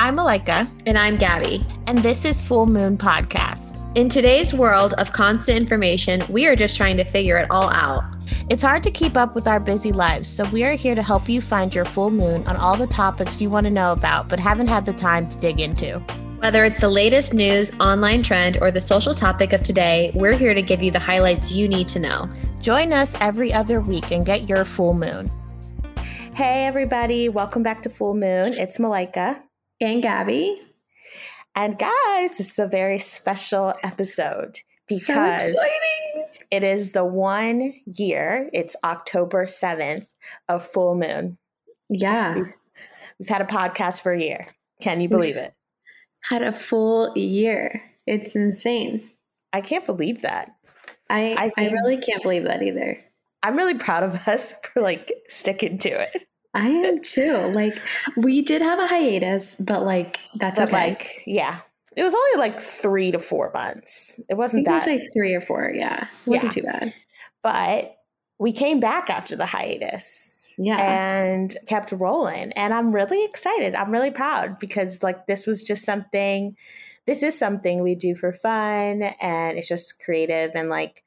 I'm Malika. And I'm Gabby. And this is Full Moon Podcast. In today's world of constant information, we are just trying to figure it all out. It's hard to keep up with our busy lives, so we are here to help you find your full moon on all the topics you want to know about but haven't had the time to dig into. Whether it's the latest news, online trend, or the social topic of today, we're here to give you the highlights you need to know. Join us every other week and get your full moon. Hey, everybody, welcome back to Full Moon. It's Malika. And Gabby. And guys, this is a very special episode because so it is the one year, it's October 7th of Full Moon. Yeah. We've, we've had a podcast for a year. Can you believe it? Had a full year. It's insane. I can't believe that. I I, I really can't believe that either. I'm really proud of us for like sticking to it. I am too. Like we did have a hiatus, but like that's okay. Like yeah, it was only like three to four months. It wasn't that. It was like three or four. Yeah, it wasn't yeah. too bad. But we came back after the hiatus. Yeah, and kept rolling, and I'm really excited. I'm really proud because like this was just something. This is something we do for fun, and it's just creative and like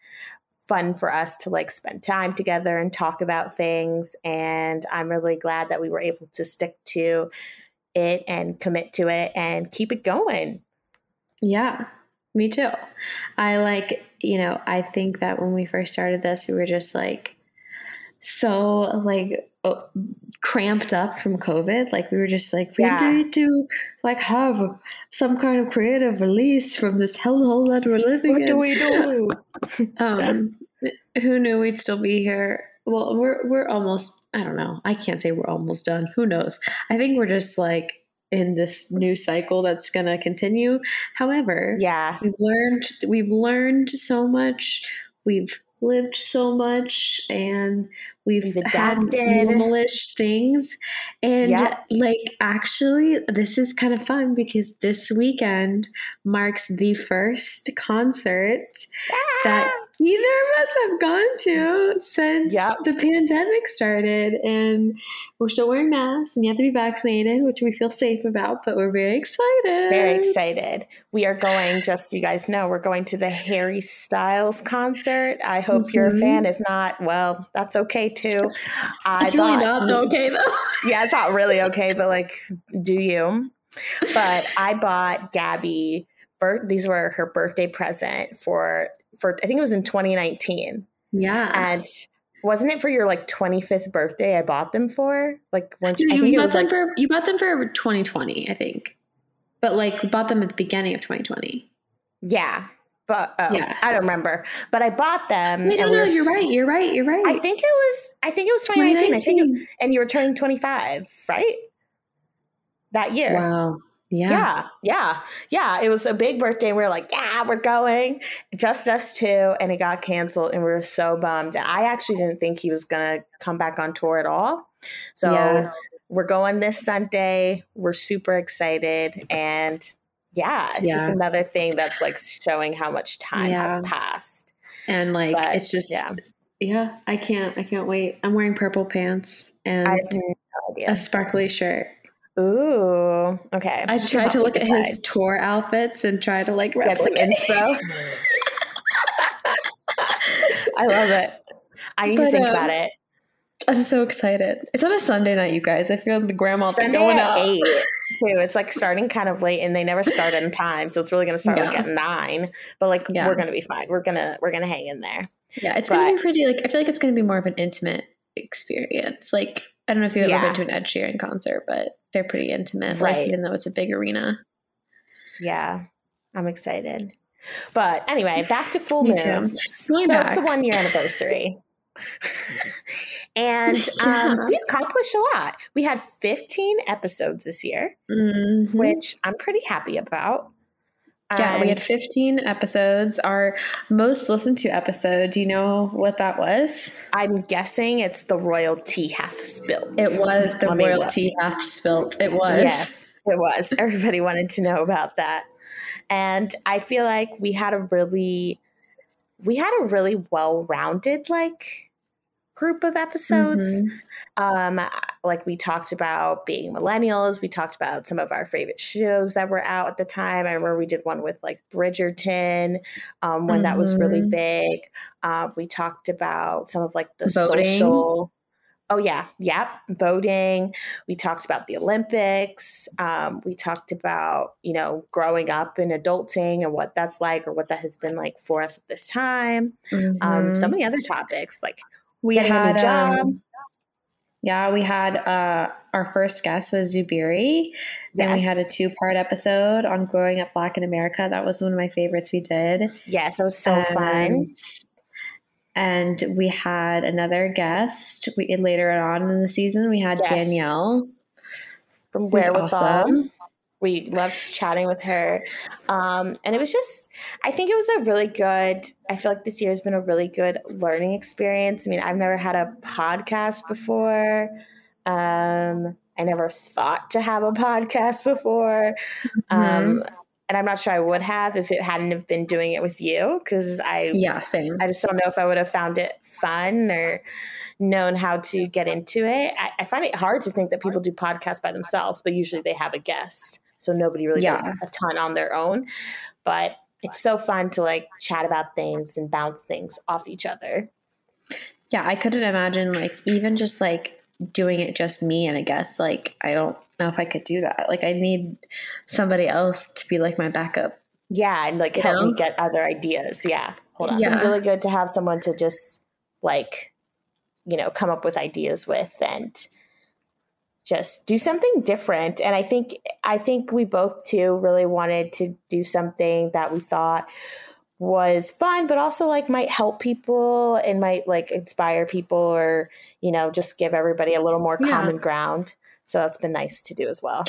fun for us to like spend time together and talk about things. And I'm really glad that we were able to stick to it and commit to it and keep it going. Yeah, me too. I like, you know, I think that when we first started this, we were just like so like oh, cramped up from COVID. Like we were just like, we yeah. need to like have some kind of creative release from this hellhole that we're living what in. What do we do? um, who knew we'd still be here? Well, we're we're almost. I don't know. I can't say we're almost done. Who knows? I think we're just like in this new cycle that's going to continue. However, yeah, we've learned we've learned so much. We've lived so much and we've, we've adapted. normalish things. And like actually this is kind of fun because this weekend marks the first concert ah! that neither of us have gone to since yep. the pandemic started. And we're still wearing masks and you have to be vaccinated, which we feel safe about, but we're very excited. Very excited. We are going, just so you guys know, we're going to the Harry Styles concert. I hope mm-hmm. you're a mm-hmm. fan. If not, well, that's okay too. It's really not okay though. yeah, it's not really okay, but like, do you? But I bought Gabby. These were her birthday present for for I think it was in 2019. Yeah. And wasn't it for your like 25th birthday I bought them for? Like weren't you, you, you bought them like, for you bought them for 2020, I think. But like bought them at the beginning of 2020. Yeah. But oh, yeah. I don't remember. But I bought them. Wait, no, no, you're right. You're right. You're right. I think it was I think it was 2019. 2019. I think it, and you were turning 25, right? That year. Wow. Yeah. Yeah. Yeah. Yeah. It was a big birthday. We were like, yeah, we're going. Just us two. And it got canceled. And we were so bummed. And I actually didn't think he was going to come back on tour at all. So yeah. we're going this Sunday. We're super excited. And yeah, it's yeah. just another thing that's like showing how much time has passed. And like, but, it's just, yeah. yeah, I can't, I can't wait. I'm wearing purple pants and a sparkly shirt. Ooh, okay. I tried to look at his tour outfits and try to like replicate. Get some inspo. I love it. I need but, to think um, about it. I'm so excited. It's on a Sunday night, you guys. I feel the grandma's going at eight too. It's like starting kind of late, and they never start in time, so it's really going to start yeah. like at nine. But like yeah. we're going to be fine. We're gonna we're gonna hang in there. Yeah, it's going to be pretty. Like I feel like it's going to be more of an intimate experience. Like I don't know if you've ever been to an Ed Sheeran concert, but they're pretty intimate, right. like, even though it's a big arena. Yeah, I'm excited. But anyway, back to Full Moon. So back. it's the one year anniversary. and um, yeah. we accomplished a lot. We had 15 episodes this year, mm-hmm. which I'm pretty happy about. Yeah, we had 15 episodes. Our most listened to episode, do you know what that was? I'm guessing it's the royalty Half spilt. It was the royalty Half spilt. It was. Yes, it was. Everybody wanted to know about that. And I feel like we had a really we had a really well-rounded like group of episodes. Mm-hmm. Um like we talked about being millennials. We talked about some of our favorite shows that were out at the time. I remember we did one with like Bridgerton um, when mm-hmm. that was really mm-hmm. big. Uh, we talked about some of like the Voting. social Oh yeah, yep. Voting. We talked about the Olympics. Um, we talked about you know growing up and adulting and what that's like or what that has been like for us at this time. Mm-hmm. Um, so mm-hmm. many other topics like we had a job. Um, yeah, we had uh, our first guest was Zubiri. Then yes. we had a two part episode on growing up black in America. That was one of my favorites we did. Yes, that was so um, fun and we had another guest. We later on in the season we had yes. Danielle from Wherewithal. Awesome. We loved chatting with her, um, and it was just. I think it was a really good. I feel like this year has been a really good learning experience. I mean, I've never had a podcast before. Um, I never thought to have a podcast before. Mm-hmm. Um, and I'm not sure I would have if it hadn't have been doing it with you because I yeah same I just don't know if I would have found it fun or known how to get into it. I, I find it hard to think that people do podcasts by themselves, but usually they have a guest, so nobody really yeah. does a ton on their own. But it's so fun to like chat about things and bounce things off each other. Yeah, I couldn't imagine like even just like doing it just me and a guest. Like I don't know if I could do that. Like I need somebody else to be like my backup. Yeah, and like help know? me get other ideas. Yeah. Hold on. Yeah. It's really good to have someone to just like, you know, come up with ideas with and just do something different. And I think I think we both too really wanted to do something that we thought was fun but also like might help people and might like inspire people or you know just give everybody a little more yeah. common ground so that's been nice to do as well.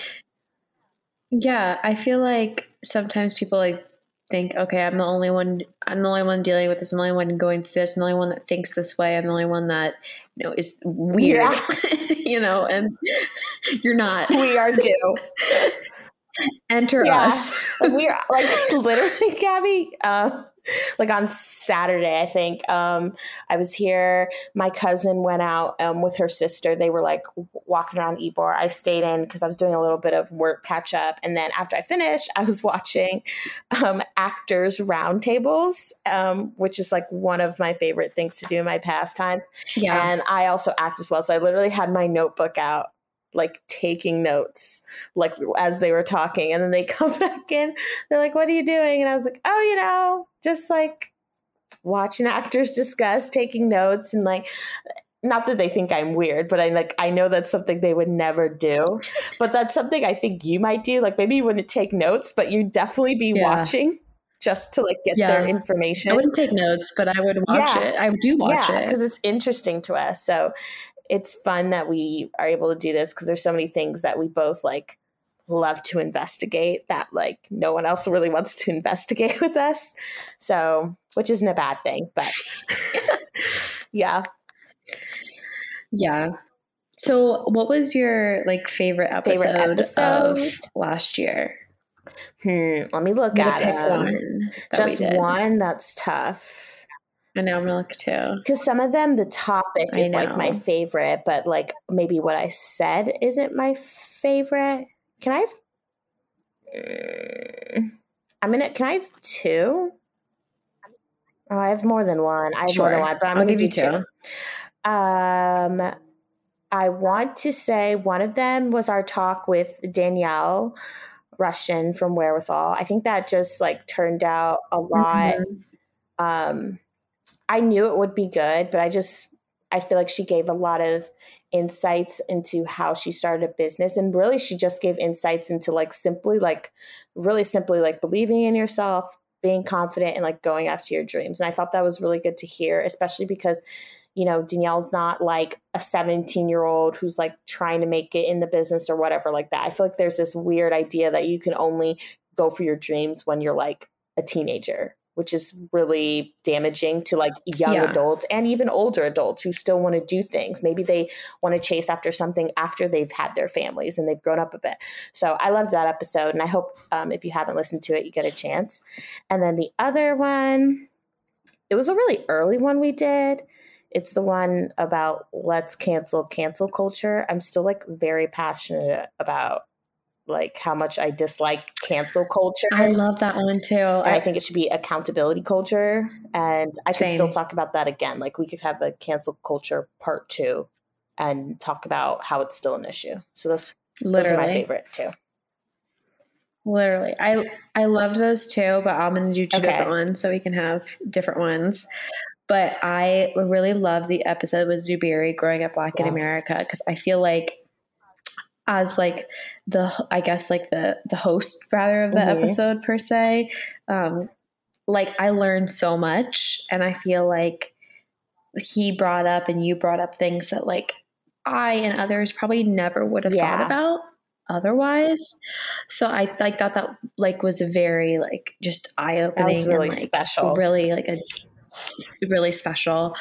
Yeah, I feel like sometimes people like think, okay, I'm the only one. I'm the only one dealing with this. I'm the only one going through this. I'm the only one that thinks this way. I'm the only one that you know is weird. Yeah. you know, and you're not. We are too. Enter yeah. us. we are like literally, Gabby. Uh, like on Saturday, I think. Um, I was here. My cousin went out um, with her sister. They were like walking around Ebor. I stayed in because I was doing a little bit of work catch up. And then after I finished, I was watching um, actors roundtables, um, which is like one of my favorite things to do in my pastimes. Yeah. And I also act as well. So I literally had my notebook out like taking notes like as they were talking and then they come back in they're like what are you doing and i was like oh you know just like watching actors discuss taking notes and like not that they think i'm weird but i like i know that's something they would never do but that's something i think you might do like maybe you wouldn't take notes but you'd definitely be yeah. watching just to like get yeah. their information. I wouldn't take notes, but I would watch yeah. it. I do watch yeah, it because it's interesting to us. So it's fun that we are able to do this because there's so many things that we both like love to investigate that like no one else really wants to investigate with us. So, which isn't a bad thing, but yeah. Yeah. So, what was your like favorite episode, favorite episode? of last year? Hmm, let me look at it. One Just one. That's tough. I know I'm gonna look too. Because some of them, the topic is like my favorite, but like maybe what I said isn't my favorite. Can I? Have, mm, I'm gonna. Can I have two? Oh, I have more than one. I have sure. more than one, but I'm I'll gonna give you two. two. Um, I want to say one of them was our talk with Danielle Russian from Wherewithal. I think that just like turned out a lot. Mm-hmm. Um, I knew it would be good, but I just I feel like she gave a lot of insights into how she started a business and really she just gave insights into like simply like really simply like believing in yourself, being confident and like going after your dreams. And I thought that was really good to hear, especially because you know, Danielle's not like a 17 year old who's like trying to make it in the business or whatever like that. I feel like there's this weird idea that you can only go for your dreams when you're like a teenager which is really damaging to like young yeah. adults and even older adults who still want to do things. Maybe they want to chase after something after they've had their families and they've grown up a bit. So I loved that episode, and I hope um, if you haven't listened to it, you get a chance. And then the other one, it was a really early one we did. It's the one about let's cancel cancel culture. I'm still like very passionate about like how much I dislike cancel culture. I love that one too. I, I, think it should be accountability culture. And I could still talk about that again. Like we could have a cancel culture part two and talk about how it's still an issue. So those, Literally. those are my favorite too. Literally. I I loved those too, but I'm gonna do two okay. different ones so we can have different ones. But I really love the episode with Zubiri growing up black yes. in America because I feel like as like the I guess like the the host rather of the mm-hmm. episode per se, um, like I learned so much and I feel like he brought up and you brought up things that like I and others probably never would have yeah. thought about otherwise. So I like thought that like was a very like just eye opening really and like special. Really like a really special.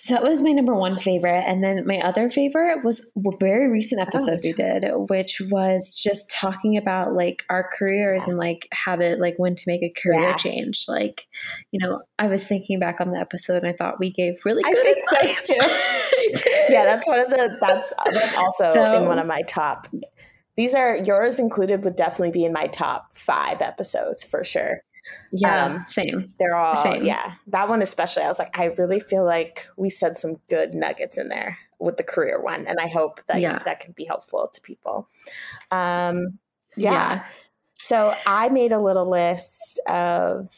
So that was my number one favorite. And then my other favorite was a very recent oh, episode oh, we did, which was just talking about like our careers and like how to like when to make a career yeah. change. Like, you know, I was thinking back on the episode and I thought we gave really good advice. So yeah, that's one of the that's that's also so, in one of my top these are yours included would definitely be in my top five episodes for sure. Yeah, um, same. They're all same. yeah. That one especially, I was like, I really feel like we said some good nuggets in there with the career one, and I hope that yeah. that can be helpful to people. Um, yeah. yeah. So I made a little list of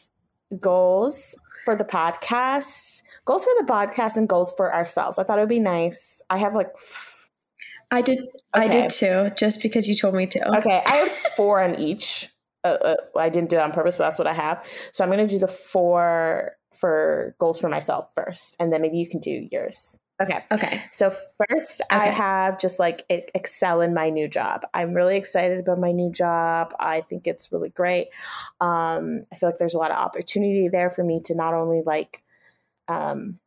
goals for the podcast, goals for the podcast, and goals for ourselves. I thought it would be nice. I have like I did. Okay. I did too, just because you told me to. Okay, I have four on each. Uh, uh, I didn't do it on purpose, but that's what I have. So I'm going to do the four for goals for myself first, and then maybe you can do yours. Okay. Okay. So first, okay. I have just like excel in my new job. I'm really excited about my new job. I think it's really great. Um, I feel like there's a lot of opportunity there for me to not only like um,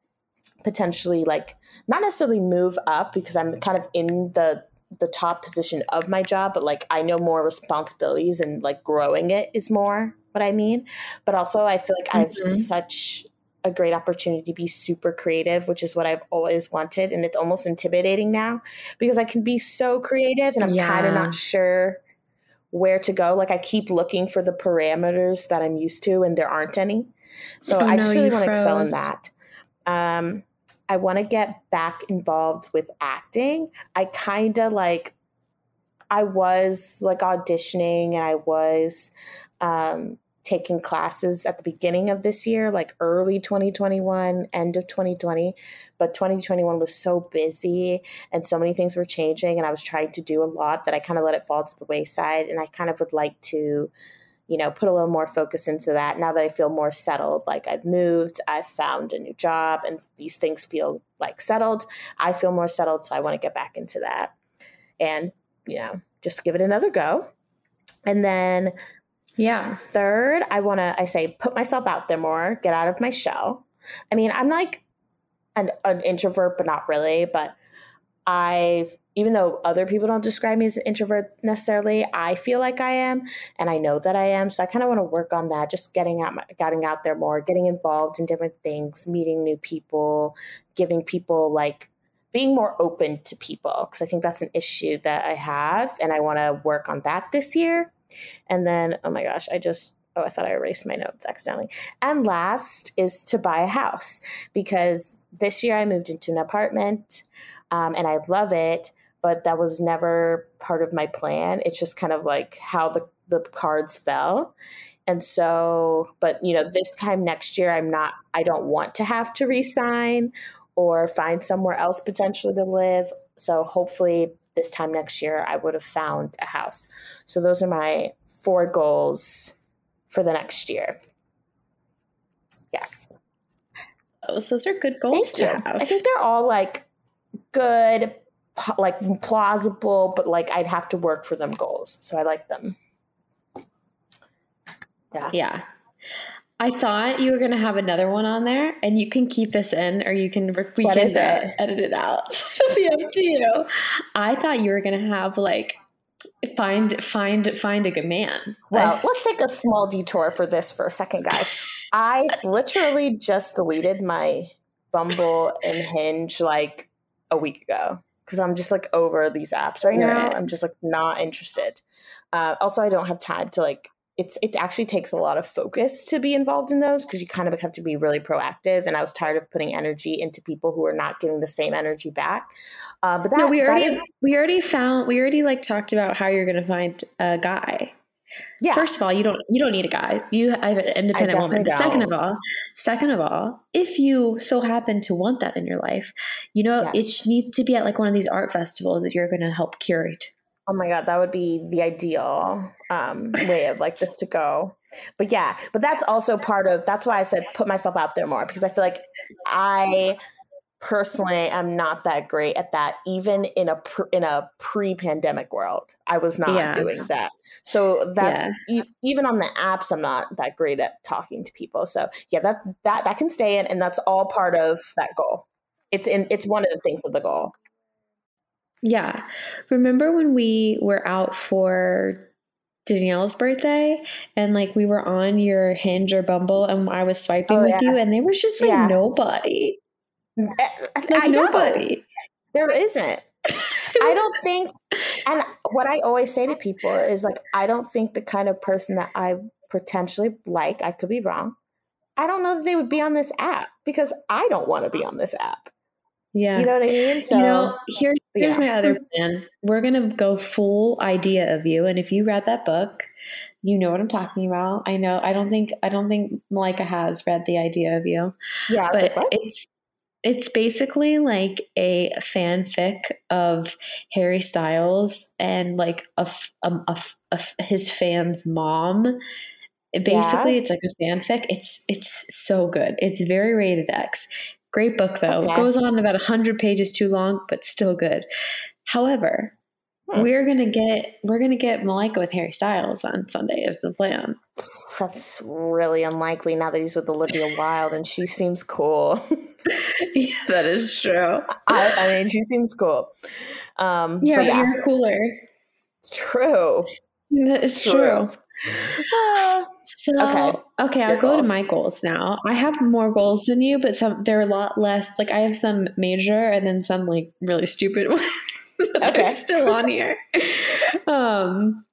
potentially like not necessarily move up because I'm kind of in the the top position of my job, but like I know more responsibilities and like growing it is more what I mean. But also I feel like mm-hmm. I have mm-hmm. such a great opportunity to be super creative, which is what I've always wanted. And it's almost intimidating now because I can be so creative and I'm yeah. kind of not sure where to go. Like I keep looking for the parameters that I'm used to and there aren't any. So oh, I just no, really want to excel in that. Um, I want to get back involved with acting. I kind of like, I was like auditioning and I was um, taking classes at the beginning of this year, like early 2021, end of 2020. But 2021 was so busy and so many things were changing. And I was trying to do a lot that I kind of let it fall to the wayside. And I kind of would like to you know, put a little more focus into that now that I feel more settled. Like I've moved, I've found a new job, and these things feel like settled. I feel more settled, so I want to get back into that and, you know, just give it another go. And then, yeah, third, I want to, I say, put myself out there more, get out of my shell. I mean, I'm like an, an introvert, but not really, but I've even though other people don't describe me as an introvert necessarily, I feel like I am, and I know that I am. So I kind of want to work on that, just getting out, getting out there more, getting involved in different things, meeting new people, giving people like being more open to people because I think that's an issue that I have, and I want to work on that this year. And then, oh my gosh, I just oh, I thought I erased my notes accidentally. And last is to buy a house because this year I moved into an apartment um, and I love it but that was never part of my plan. It's just kind of like how the, the cards fell. And so, but you know, this time next year, I'm not, I don't want to have to resign or find somewhere else potentially to live. So hopefully, this time next year, I would have found a house. So those are my four goals for the next year. Yes. Oh, so those are good goals Thank to you. have. I think they're all like good like plausible, but like I'd have to work for them goals. So I like them. Yeah. Yeah. I thought you were going to have another one on there, and you can keep this in, or you can we what can uh, edit it out. It'll be up to you. I thought you were going to have like find find find a good man. Well, let's take a small detour for this for a second, guys. I literally just deleted my Bumble and Hinge like a week ago because I'm just like over these apps right now. I'm just like not interested. Uh, also, I don't have time to like. It's it actually takes a lot of focus to be involved in those because you kind of have to be really proactive. And I was tired of putting energy into people who are not giving the same energy back. Uh, but that no, we already is, we already found we already like talked about how you're going to find a guy. Yeah. First of all, you don't you don't need a guy. You have an independent woman. Don't. Second of all, second of all, if you so happen to want that in your life, you know yes. it needs to be at like one of these art festivals that you're going to help curate. Oh my god, that would be the ideal um, way of like this to go. But yeah, but that's also part of that's why I said put myself out there more because I feel like I personally am not that great at that even in a pr- in a pre-pandemic world i was not yeah. doing that so that's yeah. e- even on the apps i'm not that great at talking to people so yeah that that that can stay in and that's all part of that goal it's in it's one of the things of the goal yeah remember when we were out for Danielle's birthday and like we were on your hinge or bumble and I was swiping oh, with yeah. you and there was just like yeah. nobody. Like nobody. There isn't. I don't think, and what I always say to people is like, I don't think the kind of person that I potentially like, I could be wrong. I don't know that they would be on this app because I don't want to be on this app. Yeah. You know what I mean? So, you know, here, here's yeah. my other plan. We're going to go full idea of you. And if you read that book, you know what I'm talking about. I know, I don't think, I don't think Malika has read the idea of you. Yeah. But like, it's, it's basically like a fanfic of Harry Styles and like a, um, a, a, a his fan's mom. Basically, yeah. it's like a fanfic. It's it's so good. It's very rated X. Great book though. Okay. Goes on about hundred pages too long, but still good. However, hmm. we're gonna get we're gonna get Malika with Harry Styles on Sunday is the plan. That's really unlikely now that he's with Olivia Wilde and she seems cool. yeah, that is true. I, I, mean, she seems cool. Um, yeah, but yeah. you're cooler. True. That is true. true. Uh, so okay, okay I'll go to my goals now. I have more goals than you, but some they're a lot less. Like I have some major and then some like really stupid ones. Okay. They're still on here. Um,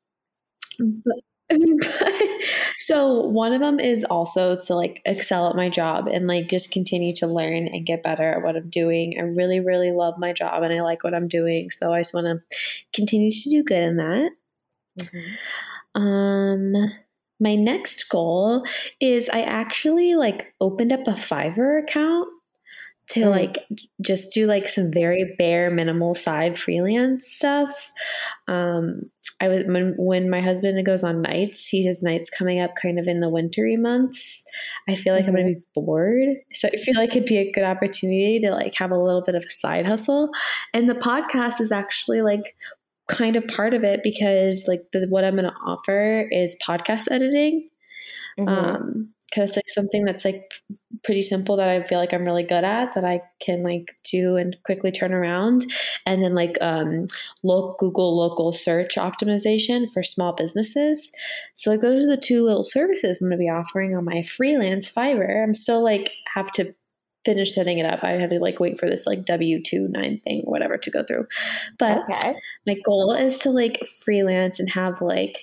but so one of them is also to like excel at my job and like just continue to learn and get better at what I'm doing. I really, really love my job and I like what I'm doing. So I just want to continue to do good in that. Mm-hmm. Um, my next goal is I actually like opened up a Fiverr account to mm. like just do like some very bare minimal side freelance stuff. Um, I was when when my husband goes on nights, he has nights coming up kind of in the wintry months. I feel like mm-hmm. I'm gonna mm-hmm. be bored. So I feel like it'd be a good opportunity to like have a little bit of a side hustle. And the podcast is actually like kind of part of it because like the, what I'm gonna offer is podcast editing. Mm-hmm. Um, because like something that's like pretty simple that I feel like I'm really good at that I can like do and quickly turn around. And then like um local Google local search optimization for small businesses. So like those are the two little services I'm gonna be offering on my freelance Fiverr. I'm still like have to finish setting it up. I had to like wait for this like W two nine thing, whatever, to go through. But okay. my goal is to like freelance and have like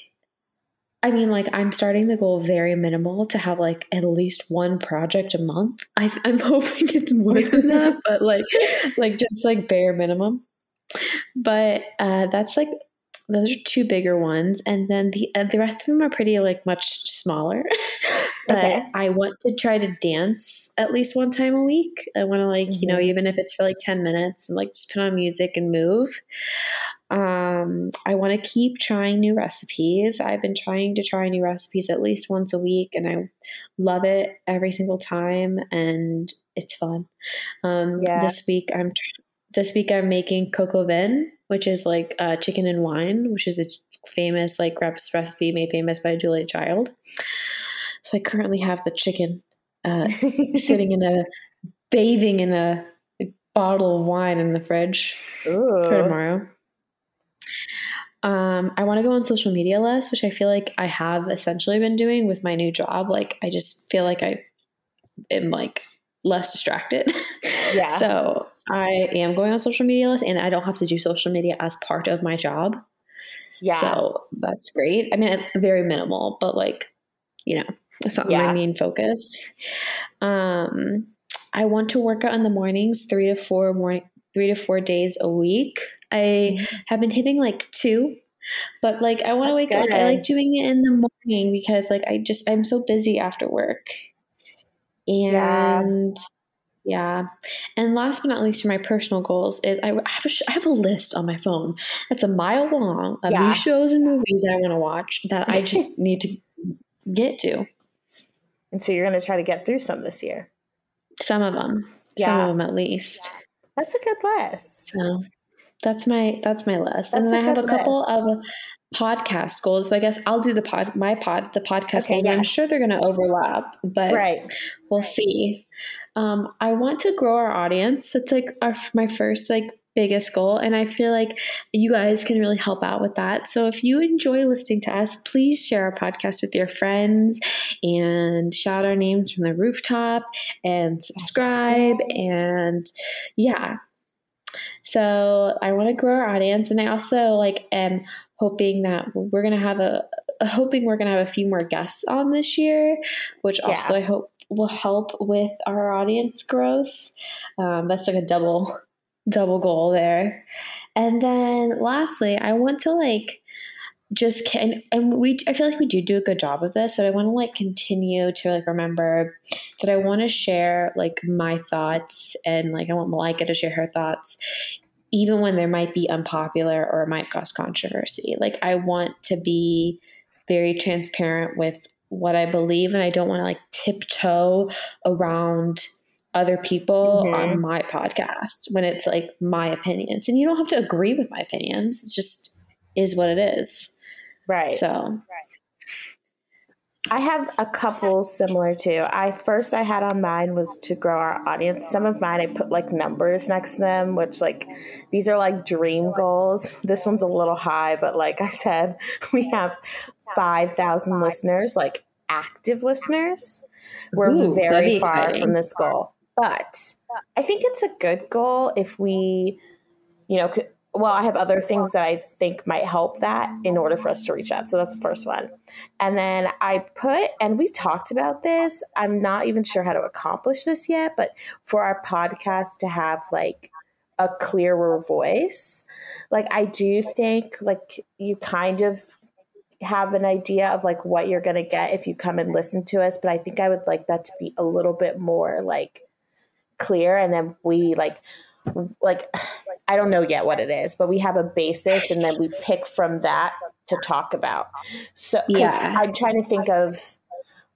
I mean, like I'm starting the goal very minimal to have like at least one project a month. I, am hoping it's more than that, but like, like just like bare minimum. But uh, that's like those are two bigger ones, and then the uh, the rest of them are pretty like much smaller. but okay. I want to try to dance at least one time a week. I want to like mm-hmm. you know mm-hmm. even if it's for like ten minutes and like just put on music and move. Um, I want to keep trying new recipes. I've been trying to try new recipes at least once a week, and I love it every single time, and it's fun. Um, yeah. This week, I'm this week I'm making au vin, which is like uh, chicken and wine, which is a famous like recipe made famous by Julia Child. So I currently have the chicken uh, sitting in a bathing in a bottle of wine in the fridge Ooh. for tomorrow. Um, I want to go on social media less, which I feel like I have essentially been doing with my new job. Like, I just feel like I am like less distracted. Yeah. so I am going on social media less and I don't have to do social media as part of my job. Yeah. So that's great. I mean, very minimal, but like, you know, that's not yeah. my main focus. Um, I want to work out in the mornings, three to four morning, three to four days a week. I mm-hmm. have been hitting like two, but like I want to wake good. up. I like doing it in the morning because like I just I'm so busy after work. And yeah. yeah. And last but not least, for my personal goals is I have a, I have a list on my phone that's a mile long of yeah. new shows and movies that I want to watch that I just need to get to. And so you're going to try to get through some this year. Some of them. Yeah. Some of them at least. That's a good list. So that's my that's my list. That's and then I have a couple list. of podcast goals. So I guess I'll do the pod my pod the podcast okay, goals. Yes. I'm sure they're gonna overlap, but right. we'll see. Um, I want to grow our audience. It's like our my first like biggest goal. And I feel like you guys can really help out with that. So if you enjoy listening to us, please share our podcast with your friends and shout our names from the rooftop and subscribe. And yeah. So I want to grow our audience. And I also like am hoping that we're going to have a, hoping we're to have a few more guests on this year, which also yeah. I hope will help with our audience growth. Um, that's like a double double goal there. And then lastly, I want to like just can and we I feel like we do do a good job of this, but I want to like continue to like remember that I want to share like my thoughts and like I want Malika to share her thoughts even when there might be unpopular or it might cause controversy. Like I want to be very transparent with what I believe and I don't want to like tiptoe around other people mm-hmm. on my podcast when it's like my opinions. And you don't have to agree with my opinions. It just is what it is. Right. So I have a couple similar to. I first I had on mine was to grow our audience. Some of mine I put like numbers next to them, which like these are like dream goals. This one's a little high, but like I said, we have 5,000 listeners, like active listeners. We're Ooh, very far exciting. from this goal. But I think it's a good goal if we, you know, well, I have other things that I think might help that in order for us to reach out. So that's the first one. And then I put, and we talked about this, I'm not even sure how to accomplish this yet, but for our podcast to have like a clearer voice, like I do think like you kind of have an idea of like what you're going to get if you come and listen to us, but I think I would like that to be a little bit more like clear and then we like like I don't know yet what it is, but we have a basis and then we pick from that to talk about. So yeah. I'm trying to think of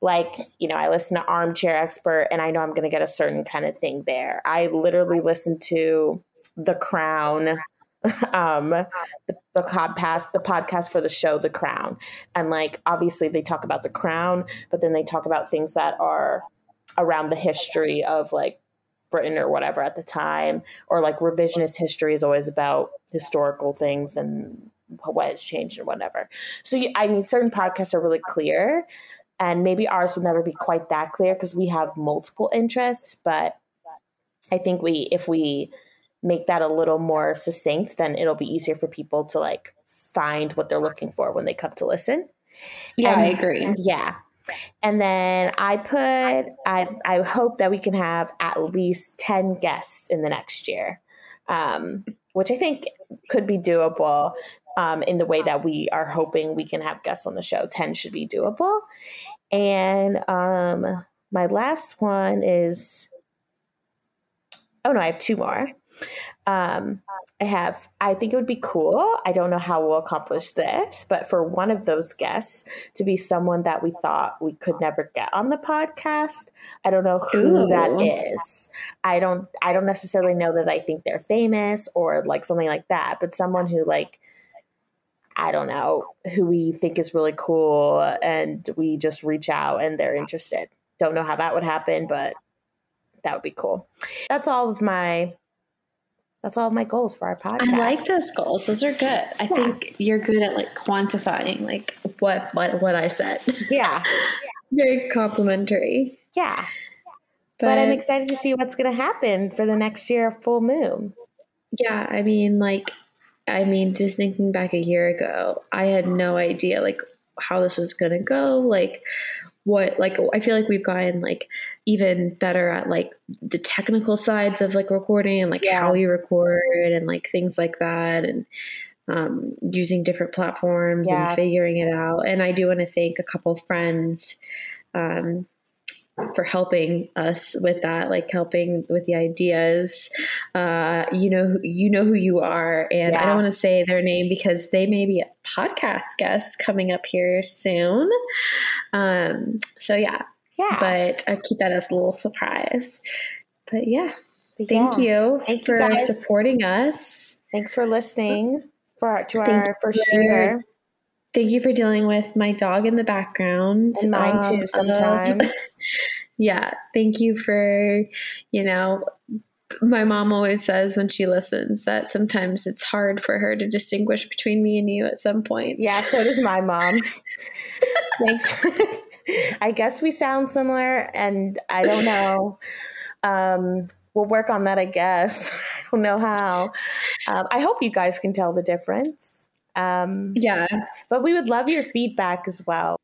like, you know, I listen to Armchair Expert and I know I'm going to get a certain kind of thing there. I literally listen to The Crown um the, the podcast the podcast for the show the crown and like obviously they talk about the crown but then they talk about things that are around the history of like Britain or whatever at the time, or like revisionist history is always about historical things and what has changed and whatever. So, I mean, certain podcasts are really clear, and maybe ours will never be quite that clear because we have multiple interests. But I think we, if we make that a little more succinct, then it'll be easier for people to like find what they're looking for when they come to listen. Yeah, and, I agree. Yeah. And then I put, I, I hope that we can have at least 10 guests in the next year, um, which I think could be doable um, in the way that we are hoping we can have guests on the show. 10 should be doable. And um, my last one is, oh no, I have two more. Um, I have, I think it would be cool. I don't know how we'll accomplish this, but for one of those guests to be someone that we thought we could never get on the podcast. I don't know who Ooh. that is. I don't, I don't necessarily know that I think they're famous or like something like that, but someone who like, I don't know, who we think is really cool and we just reach out and they're interested. Don't know how that would happen, but that would be cool. That's all of my that's all my goals for our podcast. I like those goals. Those are good. I yeah. think you're good at like quantifying like what what what I said. Yeah. Very complimentary. Yeah. but, but I'm excited to see what's going to happen for the next year full moon. Yeah, I mean, like, I mean, just thinking back a year ago, I had no idea like how this was going to go. Like, what like I feel like we've gotten like even better at like the technical sides of like recording and like yeah. how we record and like things like that and um, using different platforms yeah. and figuring it out. And I do want to thank a couple friends um, for helping us with that, like helping with the ideas. Uh, you know, you know who you are, and yeah. I don't want to say their name because they may be a podcast guest coming up here soon. Um, so yeah, yeah. But I keep that as a little surprise. But yeah, but thank yeah. you thank for you supporting us. Thanks for listening for to thank our first year. Thank you for dealing with my dog in the background. And mine too, um, sometimes. yeah. Thank you for, you know, my mom always says when she listens that sometimes it's hard for her to distinguish between me and you at some point. Yeah, so does my mom. Thanks. I guess we sound similar, and I don't know. Um, we'll work on that, I guess. I don't know how. Um, I hope you guys can tell the difference. Um, yeah. But we would love your feedback as well.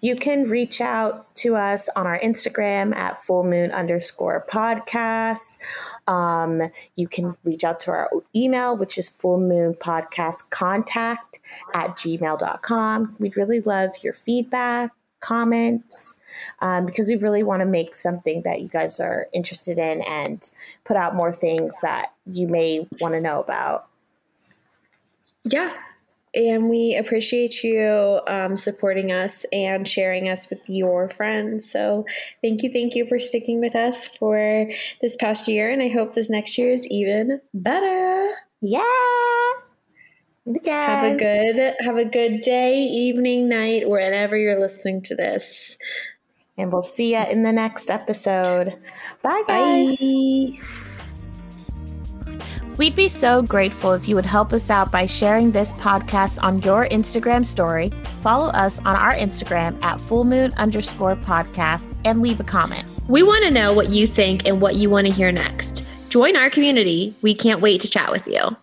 You can reach out to us on our Instagram at full moon underscore podcast. Um, you can reach out to our email, which is full moon podcast contact at gmail.com. We'd really love your feedback, comments, um, because we really want to make something that you guys are interested in and put out more things that you may want to know about. Yeah. And we appreciate you um, supporting us and sharing us with your friends. So, thank you, thank you for sticking with us for this past year. And I hope this next year is even better. Yeah. Again. Have a good have a good day, evening, night, wherever you're listening to this. And we'll see you in the next episode. Bye guys. Bye. We'd be so grateful if you would help us out by sharing this podcast on your Instagram story, follow us on our Instagram at fullmoon underscore podcast, and leave a comment. We want to know what you think and what you want to hear next. Join our community. We can't wait to chat with you.